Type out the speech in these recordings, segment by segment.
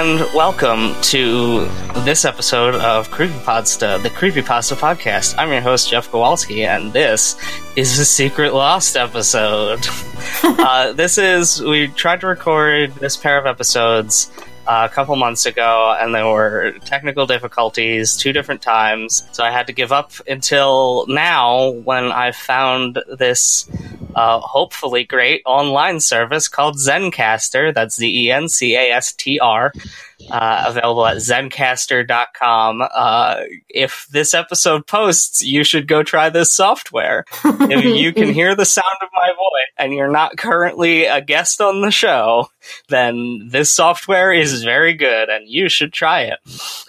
And welcome to this episode of Creepypasta, the Creepypasta podcast. I'm your host Jeff Kowalski, and this is a Secret Lost episode. uh, this is we tried to record this pair of episodes uh, a couple months ago, and there were technical difficulties two different times, so I had to give up until now when I found this uh, hopefully great online service called Zencastr. That's Z E N C A S T R. Uh, available at zencastr.com. Uh, if this episode posts, you should go try this software. if you can hear the sound of my voice and you're not currently a guest on the show, then this software is very good and you should try it.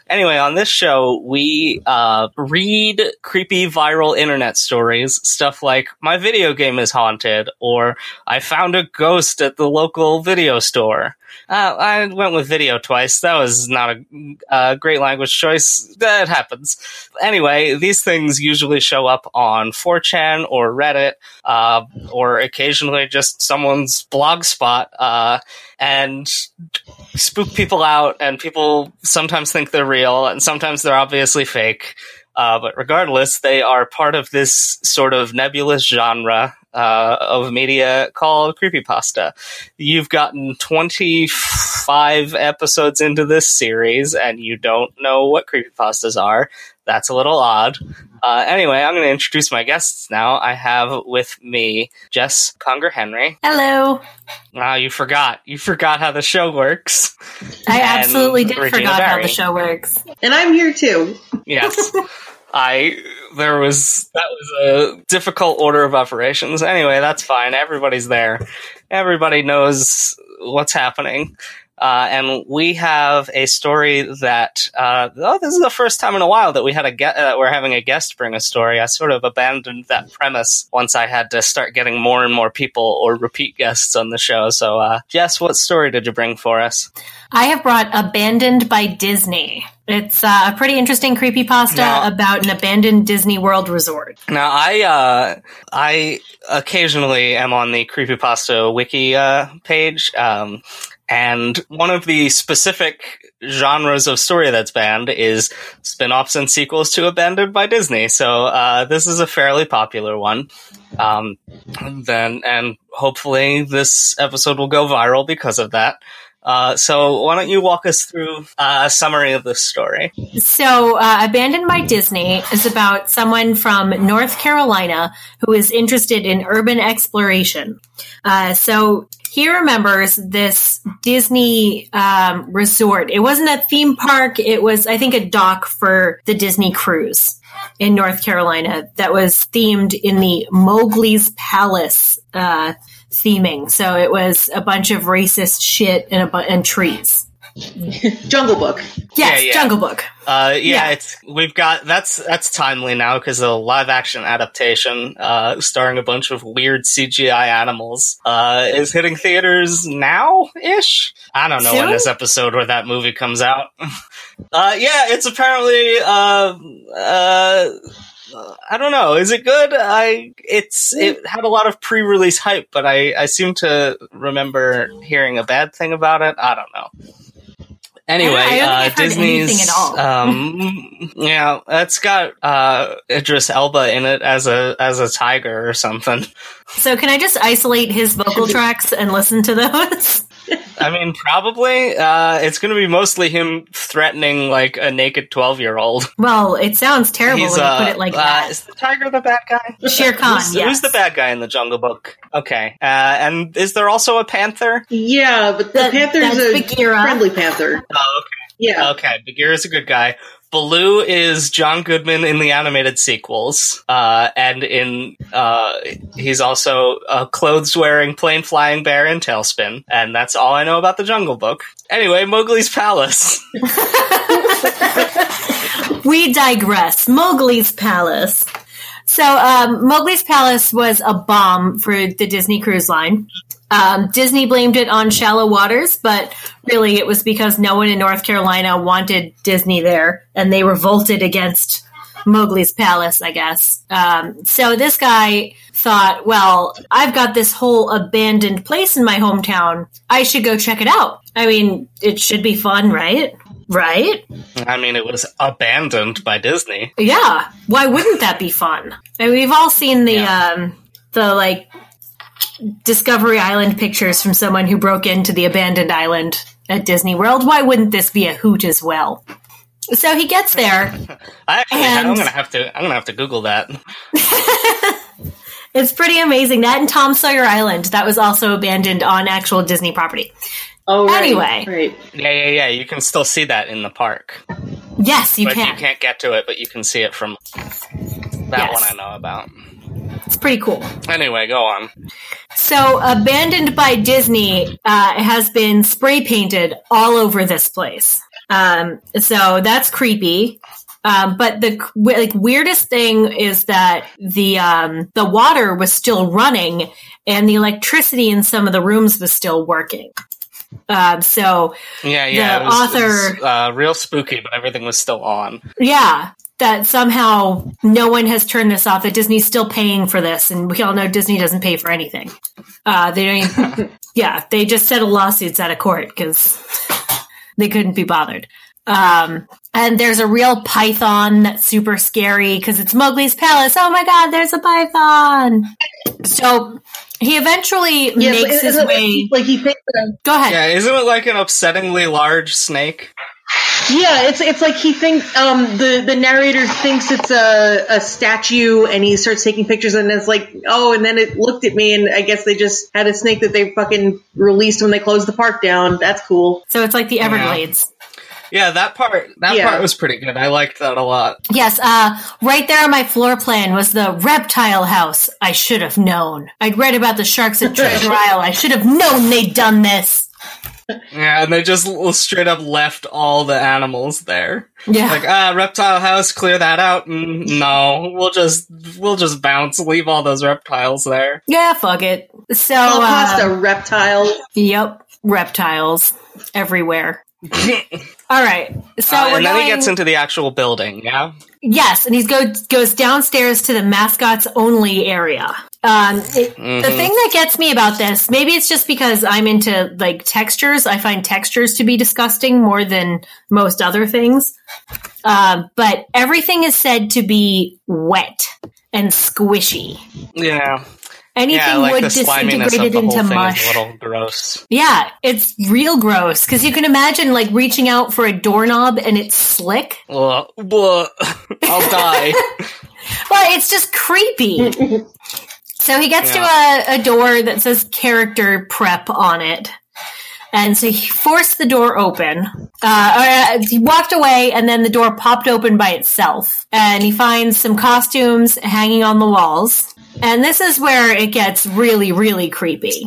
Anyway, on this show, we uh, read creepy viral internet stories, stuff like my video game is haunted, or I found a ghost at the local video store. Uh, I went with video twice. That was not a, a great language choice. That happens. Anyway, these things usually show up on 4chan or Reddit, uh, or occasionally just someone's blog spot. Uh, and spook people out, and people sometimes think they're real, and sometimes they're obviously fake. Uh, but regardless, they are part of this sort of nebulous genre uh, of media called creepypasta. You've gotten 25 episodes into this series, and you don't know what creepypastas are. That's a little odd. Uh, anyway, I'm going to introduce my guests now. I have with me Jess Conger Henry. Hello. Wow, you forgot. You forgot how the show works. I And absolutely did Regina forgot how the show works. And I'm here too. Yes. I there was that was a difficult order of operations. Anyway, that's fine. Everybody's there. Everybody knows what's happening. Uh, and we have a story that uh, oh, this is the first time in a while that we had a ge- uh, we're having a guest bring a story. I sort of abandoned that premise once I had to start getting more and more people or repeat guests on the show. So, uh, Jess, what story did you bring for us? I have brought Abandoned by Disney. It's uh, a pretty interesting creepypasta Now- about an abandoned Disney World resort. Now, I uh, I occasionally am on the creepypasta wiki uh, page, um, and one of the specific genres of story that's banned is spin-offs and sequels to Abandoned by Disney. So uh, this is a fairly popular one. Um, then, and hopefully this episode will go viral because of that. Uh, so why don't you walk us through uh, a summary of this story? So, uh, Abandoned by Disney is about someone from North Carolina who is interested in urban exploration. Uh, so, he remembers this Disney um, resort. It wasn't a theme park, it was, I think, a dock for the Disney cruise in North Carolina that was themed in the Mowgli's Palace uh, theming. So, it was a bunch of racist shit and, a bu- and trees. Jungle Book. Yes, Yeah, yeah. Jungle Book. Uh, yeah, Yeah. it's we've got that's that's timely now because a live action adaptation, uh, starring a bunch of weird CGI animals, uh, is hitting theaters now ish. I don't know when this episode or that movie comes out. uh, yeah, it's apparently uh. I don't know. Is it good? I it's it had a lot of pre-release hype, but I I seem to remember hearing a bad thing about it. I don't know. Anyway, I think uh, Disney's at all. um, yeah, it's got uh, Idris Elba in it as a as a tiger or something. So can I just isolate his vocal tracks and listen to those? I mean, probably uh, it's going to be mostly him threatening like a naked twelve year old. well, it sounds terrible when you put it like that. Is the tiger the bad guy? Shere Khan, Who's, yes. who's the bad guy in the Jungle Book? Okay, uh, and is there also a panther? Yeah, but the That- panther's that's a Bagheera. friendly panther. Oh, okay. Yeah. okay. Bagheera's a good guy. Baloo is John Goodman in the animated sequels, uh, and in uh, he's also a clothes-wearing, plane-flying bear in TaleSpin, and that's all I know about the Jungle Book. Anyway, Mowgli's Palace. we digress. Mowgli's Palace. So, um, Mowgli's Palace was a bomb for the Disney Cruise Line. Um, Disney blamed it on shallow waters, but really it was because no one in North Carolina wanted Disney there, and they revolted against Mowgli's palace, I guess. Um, so this guy thought, well, I've got this whole abandoned place in my hometown. I should go check it out. I mean, it should be fun, right? Right? I mean, it was abandoned by Disney. Yeah. Why wouldn't that be fun? I mean, we've all seen the Yeah. um, the like Discovery Island pictures from someone who broke into the abandoned island at Disney World. Why wouldn't this be a hoot as well? So he gets there. I actually, And- I'm gonna have to, I'm gonna have to Google that. It's pretty amazing. That and Tom Sawyer Island, that was also abandoned on actual Disney property. Oh, right, Anyway. right. Yeah, yeah, yeah. You can still see that in the park, Yes, you but can. you can't get to it. But you can see it from that Yes. one I know about. It's pretty cool. Anyway, go on. So, Abandoned by Disney uh, has been spray painted all over this place. Um, so that's creepy. Um, but the like weirdest thing is that the um, the water was still running and the electricity in some of the rooms was still working. Um, so Yeah, yeah. The was, author- it was, uh, real spooky, but everything was still on. yeah, that somehow no one has turned this off. That Disney's still paying for this, and we all know Disney doesn't pay for anything. Uh, they don't. Even, yeah, they just settled lawsuits out of court because they couldn't be bothered. Um, and there's a real python that's super scary because it's Mowgli's palace. Oh my god, there's a python! So he eventually Yeah, makes his it's- way. Like he thinks, Go ahead. Yeah, isn't it like an upsettingly large snake? Yeah, it's it's like he thinks um the the narrator thinks it's a a statue, and he starts taking pictures, and it's like oh, and then it looked at me, and I guess they just had a snake that they fucking released when they closed the park down. That's cool. So it's like the Everglades. Yeah, that part that Yeah. part was pretty good. I liked that a lot. Yes, uh, right there on my floor plan was the reptile house. I should have known. I'd read about the sharks at Treasure Isle. I should have known they'd done this. Yeah, and they just straight up left all the animals there. Yeah. Like, ah, reptile house, clear that out. Mm, no, we'll just we'll just bounce, leave all those reptiles there. yeah, fuck it. So, All cost uh, a reptile. yep, reptiles everywhere. All right. So Uh, and then going, he gets into the actual building. Yeah, Yes, and he goes goes downstairs to the mascots only area. Um, it, The Mhm. thing that gets me about this, maybe it's just because I'm into like textures. I find textures to be disgusting more than most other things. Um, but everything is said to be wet and squishy. yeah, Anything yeah. Like would the sliminess disintegrate it into mush. a little gross. Yeah, it's real gross because you can imagine like reaching out for a doorknob and it's slick. Ugh, ugh, I'll die. Well, it's just creepy. so he gets to a, a door that says character prep on it. And so he forced the door open. Uh, or, uh, he walked away, and then the door popped open by itself. And he finds some costumes hanging on the walls. And this is where it gets really, really creepy.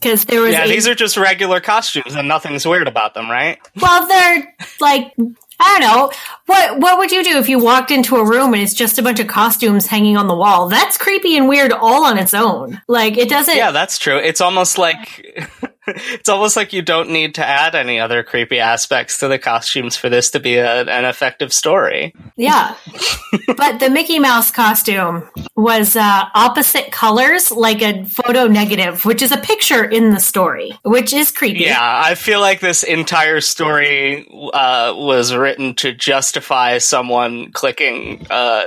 Because there was yeah, a- these are just regular costumes, and nothing's weird about them, right? well, they're like I don't know. What what would you do if you walked into a room and it's just a bunch of costumes hanging on the wall? That's creepy and weird all on its own. Like it doesn't Yeah, that's true. It's almost like it's almost like you don't need to add any other creepy aspects to the costumes for this to be a, an effective story. Yeah. but the Mickey Mouse costume was uh, opposite colors, like a photo negative, which is a picture in the story, which is creepy. Yeah, I feel like this entire story uh, was written to justify someone clicking a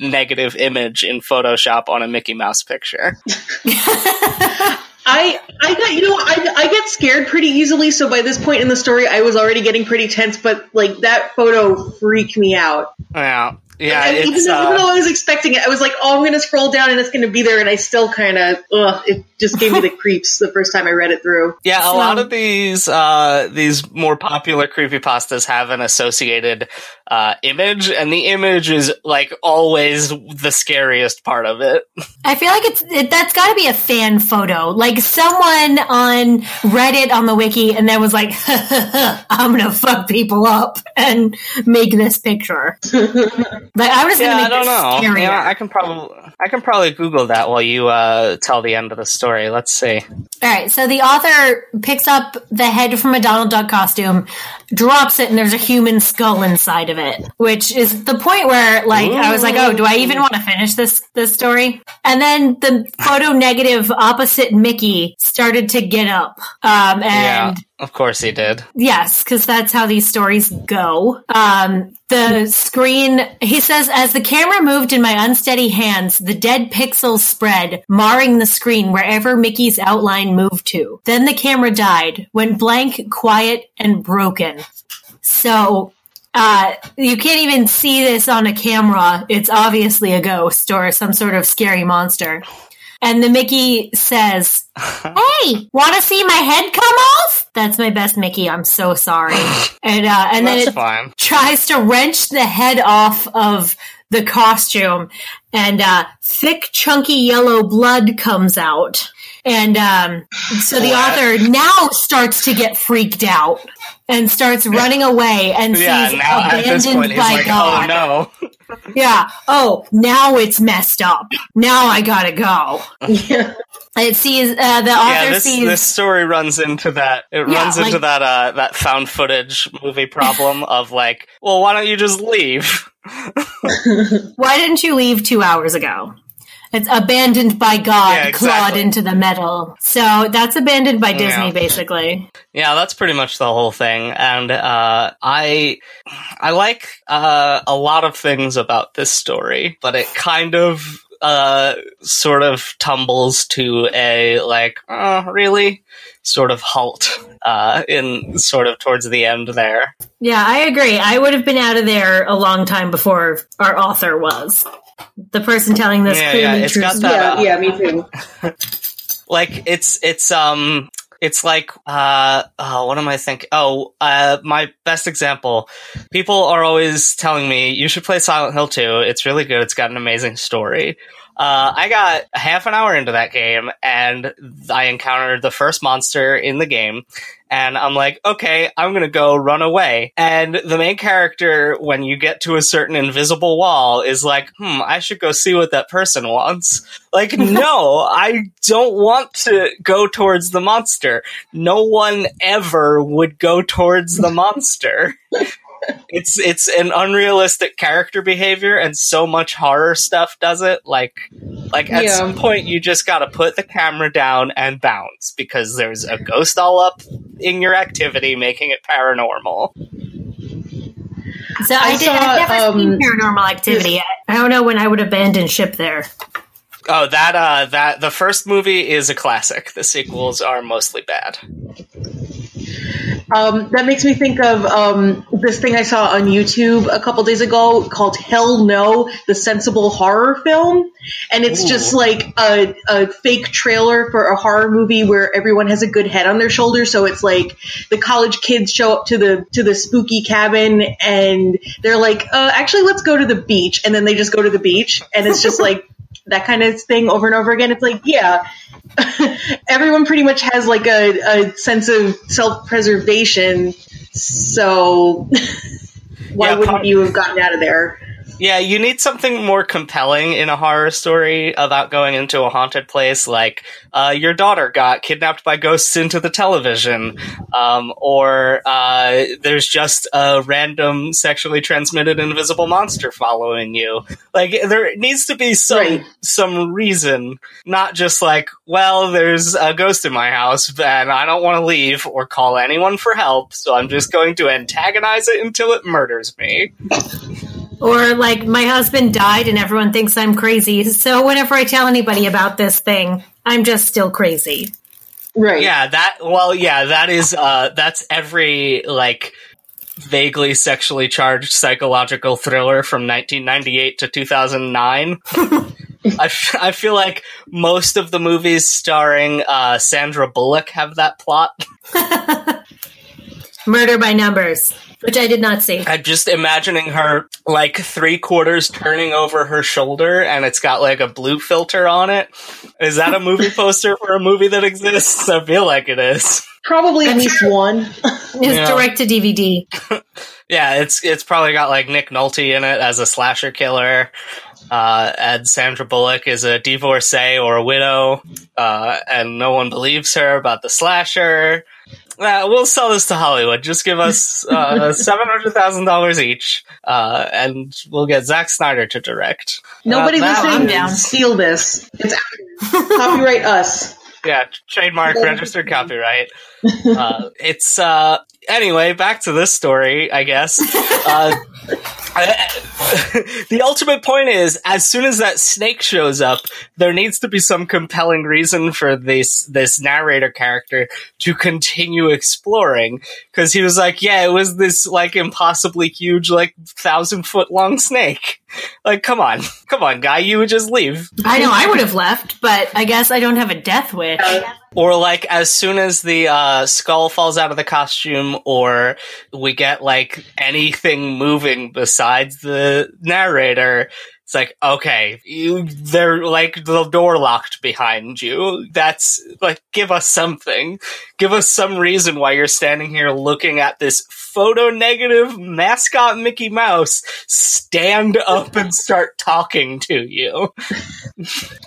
negative image in Photoshop on a Mickey Mouse picture. I I got you know I I get scared pretty easily. So by this point in the story, I was already getting pretty tense. But like that photo freaked me out. Yeah, yeah, and even, it's though, even uh, though I was expecting it, I was like, "Oh, I'm going to scroll down and it's going to be there," and I still kind of, ugh, it just gave me the creeps the first time I read it through. Yeah, a So- lot of these uh, these more popular creepy pastas have an associated uh, image, and the image is like always the scariest part of it. I feel like it's it, that's got to be a fan photo, like someone on Reddit on the wiki, and then was like, "I'm gonna fuck people up and make this picture." like I was Yeah, I don't know. Yeah, I can probably I can probably Google that while you uh, tell the end of the story. Let's see. All right, so the author picks up the head from a Donald Duck costume drops it, and there's a human skull inside of it, which is the point where, like, I was like, oh, do I even want to finish this this story? And then the photo negative opposite Mickey started to get up, um, and. Yeah, of course he did. Yes, because that's how these stories go. Um, the screen, he says, as the camera moved in my unsteady hands, the dead pixels spread, marring the screen wherever Mickey's outline moved to. Then the camera died, went blank, quiet, and broken. So, uh, you can't even see this on a camera. It's obviously a ghost or some sort of scary monster. And the Mickey says, "Hey, want to see my head come off?" That's my best Mickey. I'm so sorry. And uh, and then That's it fine. tries to wrench the head off of the costume, and uh, thick, chunky yellow blood comes out. And um, so the author now starts to get freaked out and starts running away and Yeah, sees abandoned point by like, God. oh no. Yeah. Oh, now it's messed up. Now I gotta go. Yeah. It sees uh, the author Yeah, this sees. this story runs into that. It Yeah, runs into like- that uh that found footage movie problem of like, well, why don't you just leave? Why didn't you leave two hours ago? It's abandoned by God, Yeah, clawed into the metal. So that's abandoned by Disney, Yeah. basically. Yeah, that's pretty much the whole thing. And uh, I I like uh, a lot of things about this story, but it kind of uh, sort of tumbles to a like, oh, really, sort of halt uh, in sort of towards the end there. Yeah, I agree. I would have been out of there a long time before our author was. The person telling this Yeah, creepy yeah, it's true got that, Yeah, uh, yeah, me too. like it's it's um it's like uh oh, what am I thinking? Oh, uh my best example. People are always telling me you should play Silent Hill 2. It's really good. It's got an amazing story. Uh, I got half an hour into that game and I encountered the first monster in the game. And I'm like, okay, I'm gonna go run away. And the main character, when you get to a certain invisible wall, is like, hmm, I should go see what that person wants. Like, no, I don't want to go towards the monster. No one ever would go towards the monster. It's it's an unrealistic character behavior, and so much horror stuff does it. Like, like at Yeah. some point, you just got to put the camera down and bounce because there's a ghost all up in your activity, making it paranormal. So I, I did. saw, I've never seen um, Paranormal Activity. I don't know when I would abandon ship there. Oh, that uh, that the first movie is a classic. The sequels are mostly bad. Um, that makes me think of um, this thing I saw on YouTube a couple days ago called Hell No, the sensible horror film. And it's Ooh. just like a, a fake trailer for a horror movie where everyone has a good head on their shoulders. So it's like the college kids show up to the to the spooky cabin and they're like, uh, actually, let's go to the beach. And then they just go to the beach. And it's just like that kind of thing over and over again. It's like, yeah, everyone pretty much has like a, a sense of self preservation. So why Yeah, wouldn't you have gotten out of there? Yeah, you need something more compelling in a horror story about going into a haunted place, like uh, your daughter got kidnapped by ghosts into the television, um, or uh, there's just a random sexually transmitted invisible monster following you. Like there needs to be some Right. some reason, not just like, well, there's a ghost in my house and I don't want to leave or call anyone for help, so I'm just going to antagonize it until it murders me. Or like my husband died and everyone thinks I'm crazy. So whenever I tell anybody about this thing, I'm just still crazy. Right. Yeah, that well, yeah, that is uh that's every like vaguely sexually charged psychological thriller from 1998 to 2009. I, f- I feel like most of the movies starring uh, Sandra Bullock have that plot. Murder by numbers, which I did not see. I'm just imagining her like three quarters turning over her shoulder and it's got like a blue filter on it. Is that a movie poster for a movie that exists? I feel like it is. Probably at least one. It's Yeah. direct to DVD. Yeah, it's it's probably got like Nick Nolte in it as a slasher killer. Uh, and Sandra Bullock is a divorcee or a widow, uh, and no one believes her about the slasher. Uh, we'll sell this to Hollywood. Just give us uh, seven hundred thousand dollars each, uh, and we'll get Zack Snyder to direct. Nobody Uh, listening, I'm down. steal this. It's copyright us. Yeah, trademark, registered copyright. Uh, it's uh, anyway. Back to this story, I guess. The ultimate point is, as soon as that snake shows up, there needs to be some compelling reason for this this narrator character to continue exploring. Because he was like, "Yeah, it was this like impossibly huge, like thousand foot long snake." Like, come on, come on, guy, you would just leave. I know I would have left, but I guess I don't have a death wish. Or like as soon as the uh, skull falls out of the costume, or we get like anything moving besides the narrator, it's like okay, you they're like the door locked behind you. That's like give us something, give us some reason why you're standing here looking at this photo negative mascot Mickey Mouse stand up and start talking to you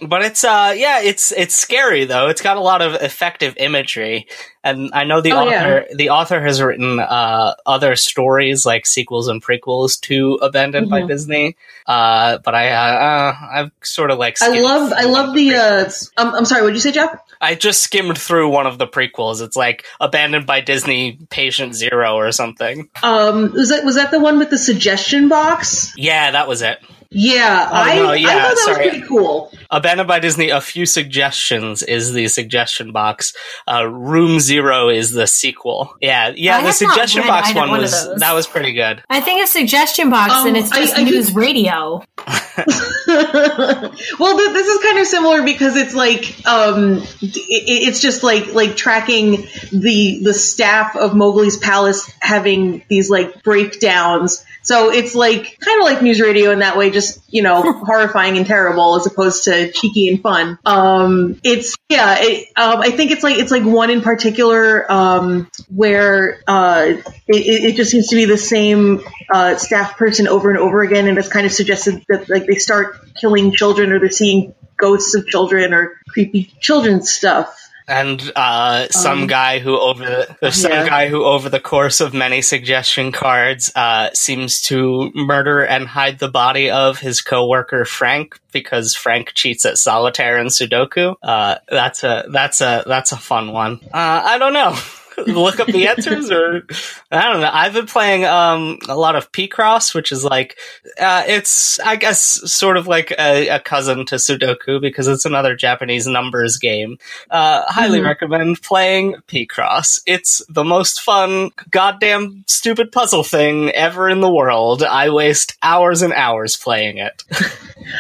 but it's uh yeah it's it's scary though it's got a lot of effective imagery and i know the Oh, yeah. author the author has written uh other stories like sequels and prequels to abandoned by Mhm. disney uh but i uh, uh i've sort of like I love, I love one the. Uh. I'm, I'm sorry. What did you say, Jeff? i just skimmed through one of the prequels it's like abandoned by disney patient zero or something Um, was that was that the one with the suggestion box? yeah that was it Yeah, I, no, I yeah, thought that sorry. was pretty cool. Abandoned by Disney, a few suggestions is the suggestion box. Uh, Room Zero is the sequel. Yeah, yeah, I the suggestion read box one one was that was pretty good. I think a suggestion box Um, and it's just I news radio. well, th- this is kind of similar because it's like um, it, it's just like like tracking the the staff of Mowgli's palace having these like breakdowns. So it's like kind of like news radio in that way, just you know, horrifying and terrible as opposed to cheeky and fun. Um, it's yeah, it, um, I think it's like it's like one in particular um, where uh, it, it just seems to be the same uh, staff person over and over again, and it's kind of suggested that like they start killing children or they're seeing ghosts of children or creepy children's stuff. And uh, some Um, guy who over the there's some yeah. guy who over the course of many suggestion cards uh, seems to murder and hide the body of his coworker Frank because Frank cheats at solitaire and Sudoku. Uh, that's a that's a that's a fun one. Uh, I don't know. Look up the answers, or I don't know. I've been playing um, a lot of Picross, which is like uh, it's I guess sort of like a, a cousin to Sudoku because it's another Japanese numbers game. Uh, highly Mhm. recommend playing Picross. It's the most fun, goddamn stupid puzzle thing ever in the world. I waste hours and hours playing it.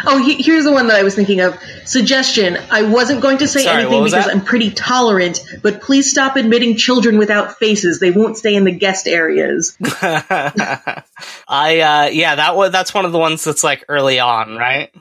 Oh, he, here's the one that I was thinking of. Suggestion: I wasn't going to say Sorry, anything because that? I'm pretty tolerant, but please stop admitting children without faces. They won't stay in the guest areas. I uh, yeah, that was that's one of the ones that's like early on, right?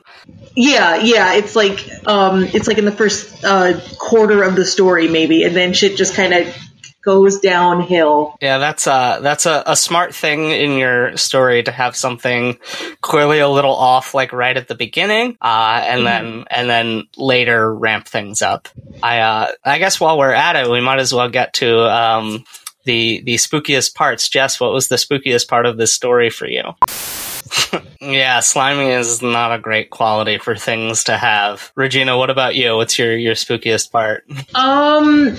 Yeah, yeah, it's like um, it's like in the first uh, quarter of the story, maybe, and then shit just kind of goes downhill. Yeah, that's a that's a, a smart thing in your story to have something clearly a little off, like right at the beginning, uh, and then and then later ramp things up. I uh, I guess while we're at it, we might as well get to um, the the spookiest parts. Jess, what was the spookiest part of this story for you? yeah, slimy is not a great quality for things to have. Regina, what about you? What's your your spookiest part? Um,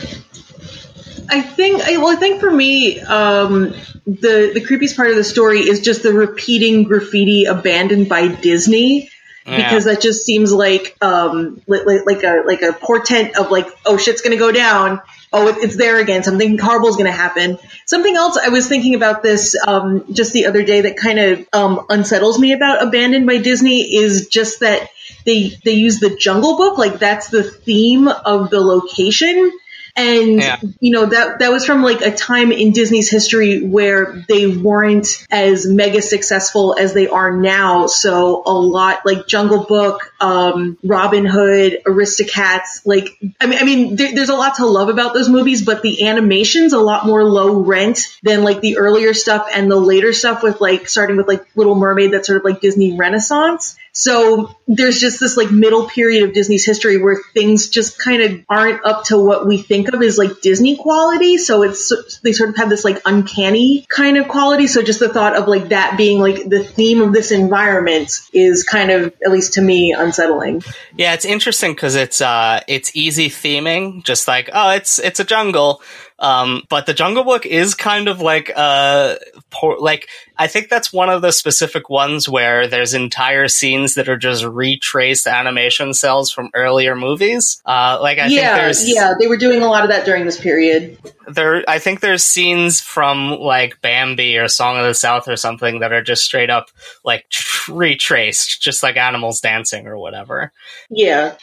I think. Well, I think for me, um, the the creepiest part of the story is just the repeating graffiti abandoned by Disney. Because that just seems like um like, like, like a like a portent of like oh shit's gonna go down oh it, it's there again something horrible's gonna happen something else I was thinking about this um just the other day that kind of um unsettles me about abandoned by Disney is just that they they use the Jungle Book like that's the theme of the location and Yeah. you know that that was from like a time in Disney's history where they weren't as mega successful as they are now. So a lot like Jungle Book, um, Robin Hood, Aristocats. Like I mean, I mean, there, there's a lot to love about those movies, but the animation's a lot more low rent than like the earlier stuff and the later stuff with like starting with like Little Mermaid. That's sort of like Disney Renaissance. So there's just this like middle period of Disney's history where things just kind of aren't up to what we think of as like Disney quality. So it's they sort of have this like uncanny kind of quality. So just the thought of like that being like the theme of this environment is kind of at least to me unsettling. Yeah, it's interesting because it's uh it's easy theming, just like oh it's it's a jungle. Um, but the Jungle Book is kind of like uh, por- like I think that's one of the specific ones where there's entire scenes that are just retraced animation cells from earlier movies. Uh, like I yeah, think there's yeah, they were doing a lot of that during this period. there I think there's scenes from like Bambi or Song of the South or something that are just straight up like tr- retraced, just like animals dancing or whatever. Yeah,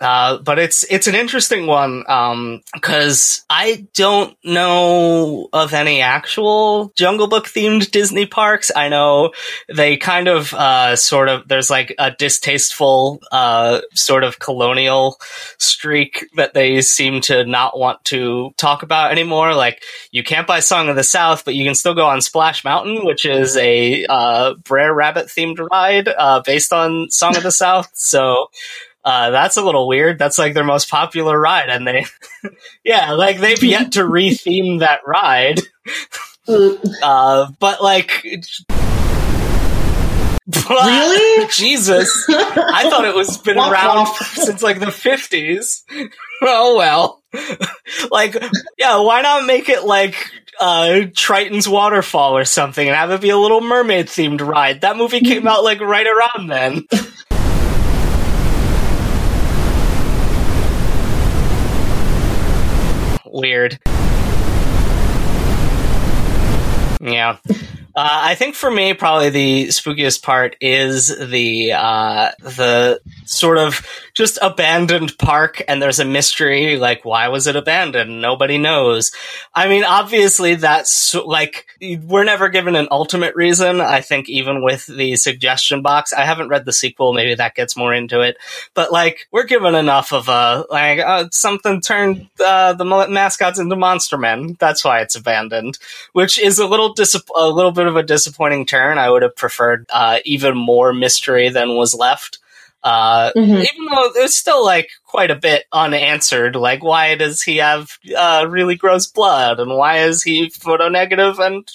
Uh, but it's it's an interesting one because I don't know of any actual Jungle Book themed Disney parks. I know they kind of uh, sort of there's like a distasteful uh, sort of colonial streak that they seem to not want to talk about anymore. Like you can't buy Song of the South, but you can still go on Splash Mountain, which is a uh, Brer Rabbit themed ride uh, based on Song of the South. So. Uh, that's a little weird. That's like their most popular ride, and they, yeah, like they've yet to re-theme that ride. Uh, but like, Really? Jesus, I thought it was been around since like the fifties. oh well, like, yeah, why not make it like uh Triton's Waterfall or something, and have it be a little mermaid themed ride? That movie came out like right around then. Weird. Yeah. Uh, I think for me, probably the spookiest part is the uh, the sort of just abandoned park, and there's a mystery like why was it abandoned? Nobody knows. I mean, obviously that's like we're never given an ultimate reason. I think even with the suggestion box, I haven't read the sequel. Maybe that gets more into it, but like we're given enough of a like uh, something turned uh, the mascots into monster men. That's why it's abandoned, which is a little dis- a little bit of a disappointing turn. I would have preferred uh, even more mystery than was left. Uh, Mhm. Even though there's still like quite a bit unanswered, like why does he have uh, really gross blood, and why is he photo negative and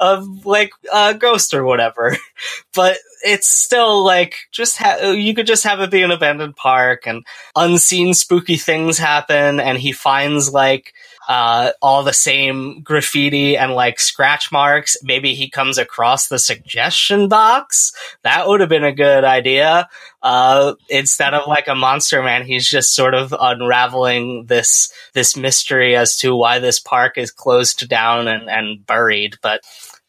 uh, like a ghost or whatever? but it's still like just ha- you could just have it be an abandoned park and unseen spooky things happen, and he finds like uh, all the same graffiti and like scratch marks. Maybe he comes across the suggestion box. That would have been a good idea. Uh, instead of like a monster man, he's just sort of unraveling this this mystery as to why this park is closed down and, and buried. But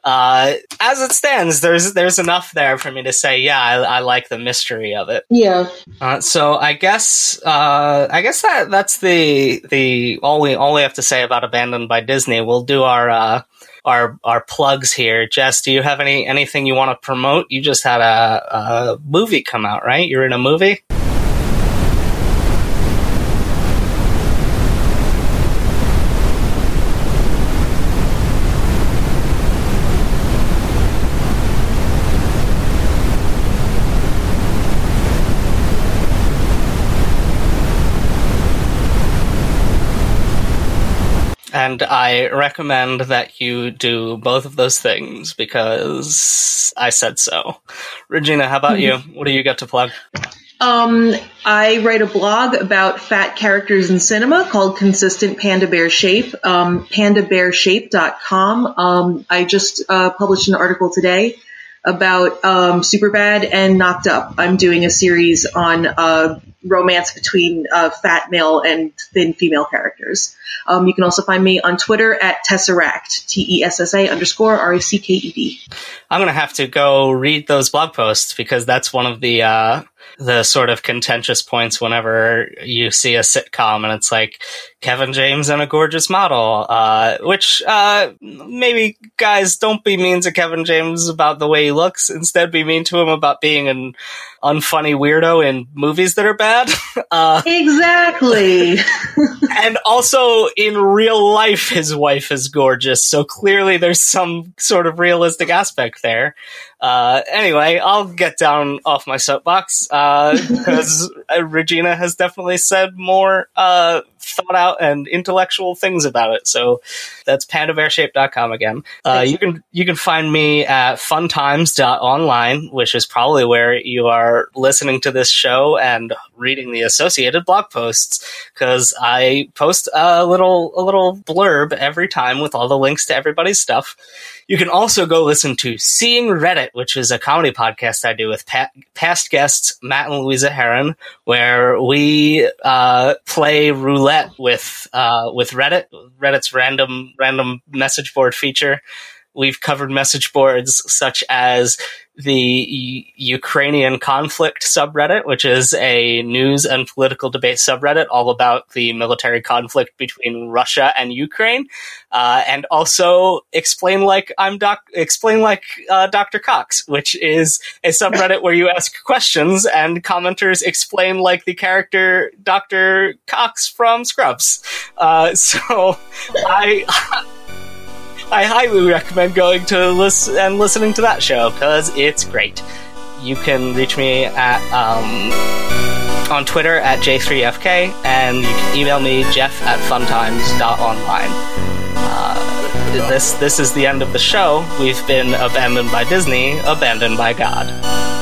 uh, as it stands, there's there's enough there for me to say, yeah, I, I like the mystery of it. yeah. Uh, so I guess uh, I guess that that's the the all we all we have to say about Abandoned by Disney. We'll do our uh, our our plugs here. Jess, do you have any anything you want to promote? You just had a, a movie come out, right? You're in a movie. And I recommend that you do both of those things because I said so. Regina, how about you? What do you got to plug? Um, I write a blog about fat characters in cinema called Consistent Panda Bear Shape, um, pandabearshape.com. Um, I just uh, published an article today about um, Superbad and Knocked Up. I'm doing a series on uh, romance between uh, fat male and thin female characters. Um, you can also find me on Twitter at Tesseract, T E S S A underscore R A C K E D. I'm gonna have to go read those blog posts because that's one of the uh, the sort of contentious points whenever you see a sitcom and it's like Kevin James and a gorgeous model. Uh, which uh, maybe guys don't be mean to Kevin James about the way he looks. Instead, be mean to him about being an unfunny weirdo in movies that are bad. uh, Exactly. and also in real life his wife is gorgeous so clearly there's some sort of realistic aspect there Uh, anyway, I'll get down off my soapbox because uh, Regina has definitely said more uh, thought out and intellectual things about it. So that's pandabearshape.com again. Uh, you can you can find me at funtimes.online, which is probably where you are listening to this show and reading the associated blog posts because I post a little a little blurb every time with all the links to everybody's stuff. You can also go listen to Seeing Reddit, which is a comedy podcast I do with pa- past guests Matt and Louisa Heron, where we uh, play roulette with uh, with Reddit, Reddit's random random message board feature. We've covered message boards such as the U- Ukrainian conflict subreddit, which is a news and political debate subreddit all about the military conflict between Russia and Ukraine, uh, and also explain like I'm doc, explain like uh, Dr. Cox, which is a subreddit where you ask questions and commenters explain like the character Dr. Cox from Scrubs. Uh, so I. I highly recommend going to listen and listening to that show because it's great. You can reach me at um, on Twitter at j3fk, and you can email me jeff at funtimes.online. Uh, this this is the end of the show. We've been abandoned by Disney, abandoned by God.